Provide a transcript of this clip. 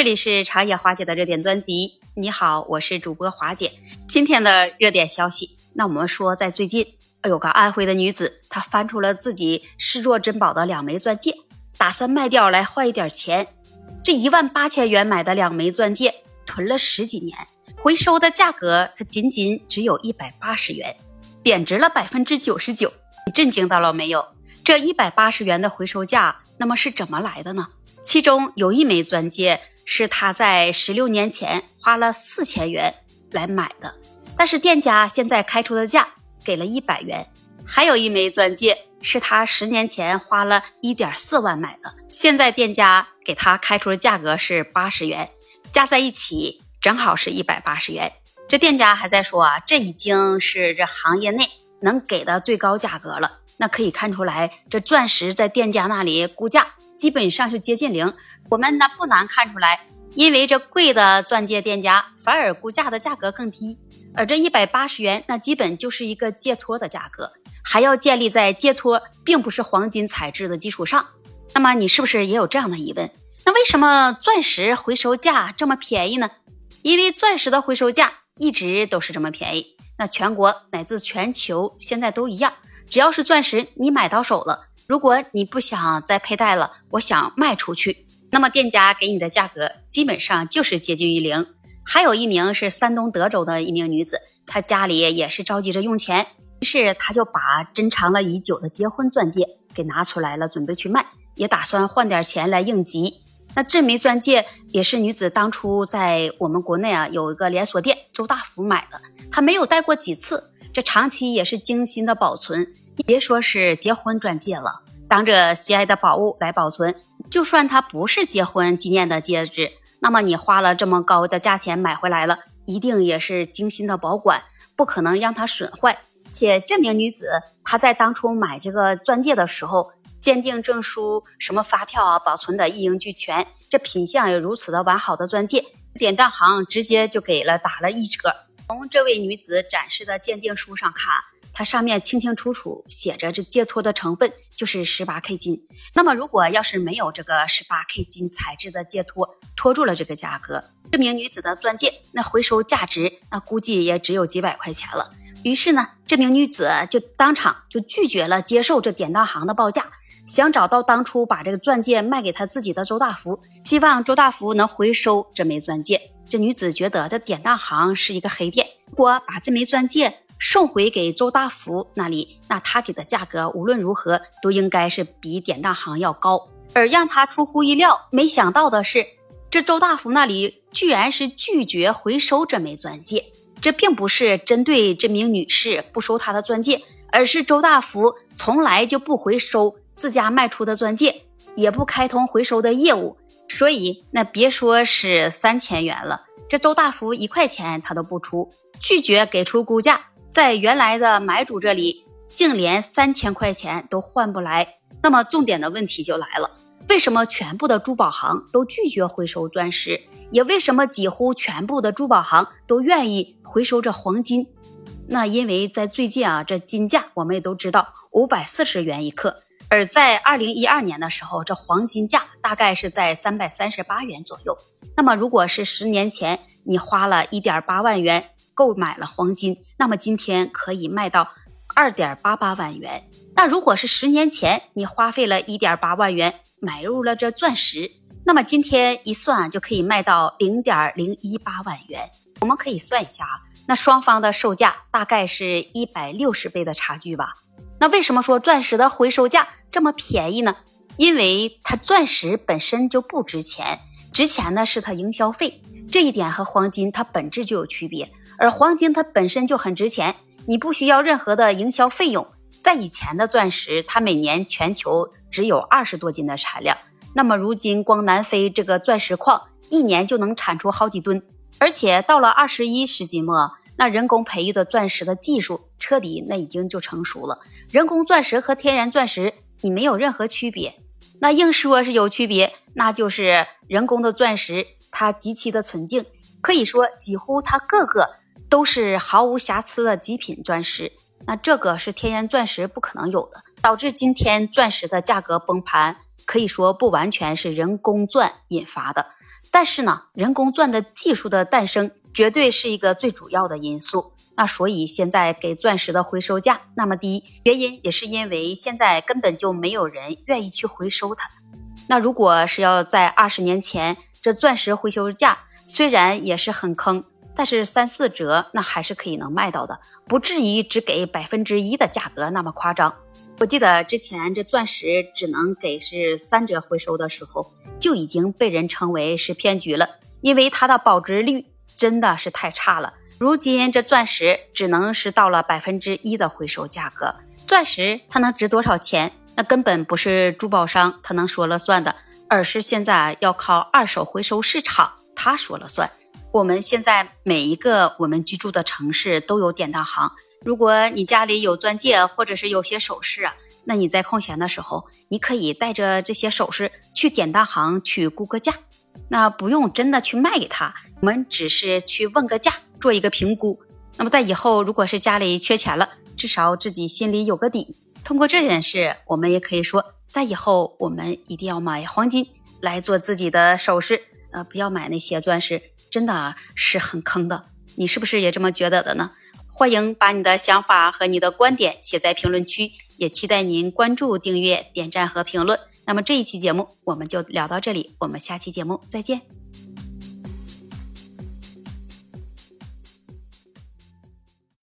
这里是长野华姐的热点专辑。你好，我是主播华姐。今天的热点消息，那我们说，在最近，有个安徽的女子，她翻出了自己视若珍宝的两枚钻戒，打算卖掉来换一点钱。这一万八千元买的两枚钻戒，囤了十几年，回收的价格它仅仅只有一百八十元，贬值了百分之九十九。你震惊到了没有？这一百八十元的回收价，那么是怎么来的呢？其中有一枚钻戒是他在十六年前花了四千元来买的，但是店家现在开出的价给了一百元。还有一枚钻戒是他十年前花了一点四万买的，现在店家给他开出的价格是八十元，加在一起正好是一百八十元。这店家还在说啊，这已经是这行业内能给的最高价格了。那可以看出来，这钻石在店家那里估价。基本上是接近零，我们呢不难看出来，因为这贵的钻戒店家反而估价的价格更低，而这一百八十元那基本就是一个戒托的价格，还要建立在戒托并不是黄金材质的基础上。那么你是不是也有这样的疑问？那为什么钻石回收价这么便宜呢？因为钻石的回收价一直都是这么便宜，那全国乃至全球现在都一样，只要是钻石你买到手了。如果你不想再佩戴了，我想卖出去，那么店家给你的价格基本上就是接近于零。还有一名是山东德州的一名女子，她家里也是着急着用钱，于是她就把珍藏了已久的结婚钻戒给拿出来了，准备去卖，也打算换点钱来应急。那这枚钻戒也是女子当初在我们国内啊有一个连锁店周大福买的，她没有戴过几次，这长期也是精心的保存。别说是结婚钻戒了，当着心爱的宝物来保存，就算它不是结婚纪念的戒指，那么你花了这么高的价钱买回来了，一定也是精心的保管，不可能让它损坏。且这名女子她在当初买这个钻戒的时候，鉴定证书、什么发票啊，保存的一应俱全，这品相也如此的完好的钻戒，典当行直接就给了打了一折。从这位女子展示的鉴定书上看。它上面清清楚楚写着，这戒托的成分就是十八 K 金。那么，如果要是没有这个十八 K 金材质的戒托托住了这个价格，这名女子的钻戒那回收价值那估计也只有几百块钱了。于是呢，这名女子就当场就拒绝了接受这典当行的报价，想找到当初把这个钻戒卖给她自己的周大福，希望周大福能回收这枚钻戒。这女子觉得这典当行是一个黑店，如果把这枚钻戒。送回给周大福那里，那他给的价格无论如何都应该是比典当行要高。而让他出乎意料、没想到的是，这周大福那里居然是拒绝回收这枚钻戒。这并不是针对这名女士不收她的钻戒，而是周大福从来就不回收自家卖出的钻戒，也不开通回收的业务。所以，那别说是三千元了，这周大福一块钱他都不出，拒绝给出估价。在原来的买主这里，竟连三千块钱都换不来。那么重点的问题就来了：为什么全部的珠宝行都拒绝回收钻石？也为什么几乎全部的珠宝行都愿意回收这黄金？那因为在最近啊，这金价我们也都知道五百四十元一克，而在二零一二年的时候，这黄金价大概是在三百三十八元左右。那么如果是十年前，你花了一点八万元。购买了黄金，那么今天可以卖到二点八八万元。那如果是十年前你花费了一点八万元买入了这钻石，那么今天一算就可以卖到零点零一八万元。我们可以算一下啊，那双方的售价大概是一百六十倍的差距吧。那为什么说钻石的回收价这么便宜呢？因为它钻石本身就不值钱，值钱的是它营销费。这一点和黄金它本质就有区别。而黄金它本身就很值钱，你不需要任何的营销费用。在以前的钻石，它每年全球只有二十多斤的产量，那么如今光南非这个钻石矿一年就能产出好几吨。而且到了二十一世纪末，那人工培育的钻石的技术彻底那已经就成熟了，人工钻石和天然钻石你没有任何区别。那硬说是有区别，那就是人工的钻石它极其的纯净，可以说几乎它个个。都是毫无瑕疵的极品钻石，那这个是天然钻石不可能有的，导致今天钻石的价格崩盘，可以说不完全是人工钻引发的。但是呢，人工钻的技术的诞生绝对是一个最主要的因素。那所以现在给钻石的回收价那么低，原因也是因为现在根本就没有人愿意去回收它。那如果是要在二十年前，这钻石回收价虽然也是很坑，但是三四折那还是可以能卖到的，不至于只给百分之一的价格那么夸张。我记得之前这钻石只能给是三折回收的时候，就已经被人称为是骗局了，因为它的保值率真的是太差了。如今这钻石只能是到了百分之一的回收价格，钻石它能值多少钱？那根本不是珠宝商他能说了算的，而是现在要靠二手回收市场他说了算。我们现在每一个我们居住的城市都有典当行。如果你家里有钻戒或者是有些首饰啊，那你在空闲的时候，你可以带着这些首饰去典当行去估个价，那不用真的去卖给他，我们只是去问个价，做一个评估。那么在以后，如果是家里缺钱了，至少自己心里有个底。通过这件事，我们也可以说，在以后我们一定要买黄金来做自己的首饰，呃，不要买那些钻石，真的是很坑的。你是不是也这么觉得的呢？欢迎把你的想法和你的观点写在评论区，也期待您关注、订阅、点赞和评论。那么这一期节目我们就聊到这里，我们下期节目再见。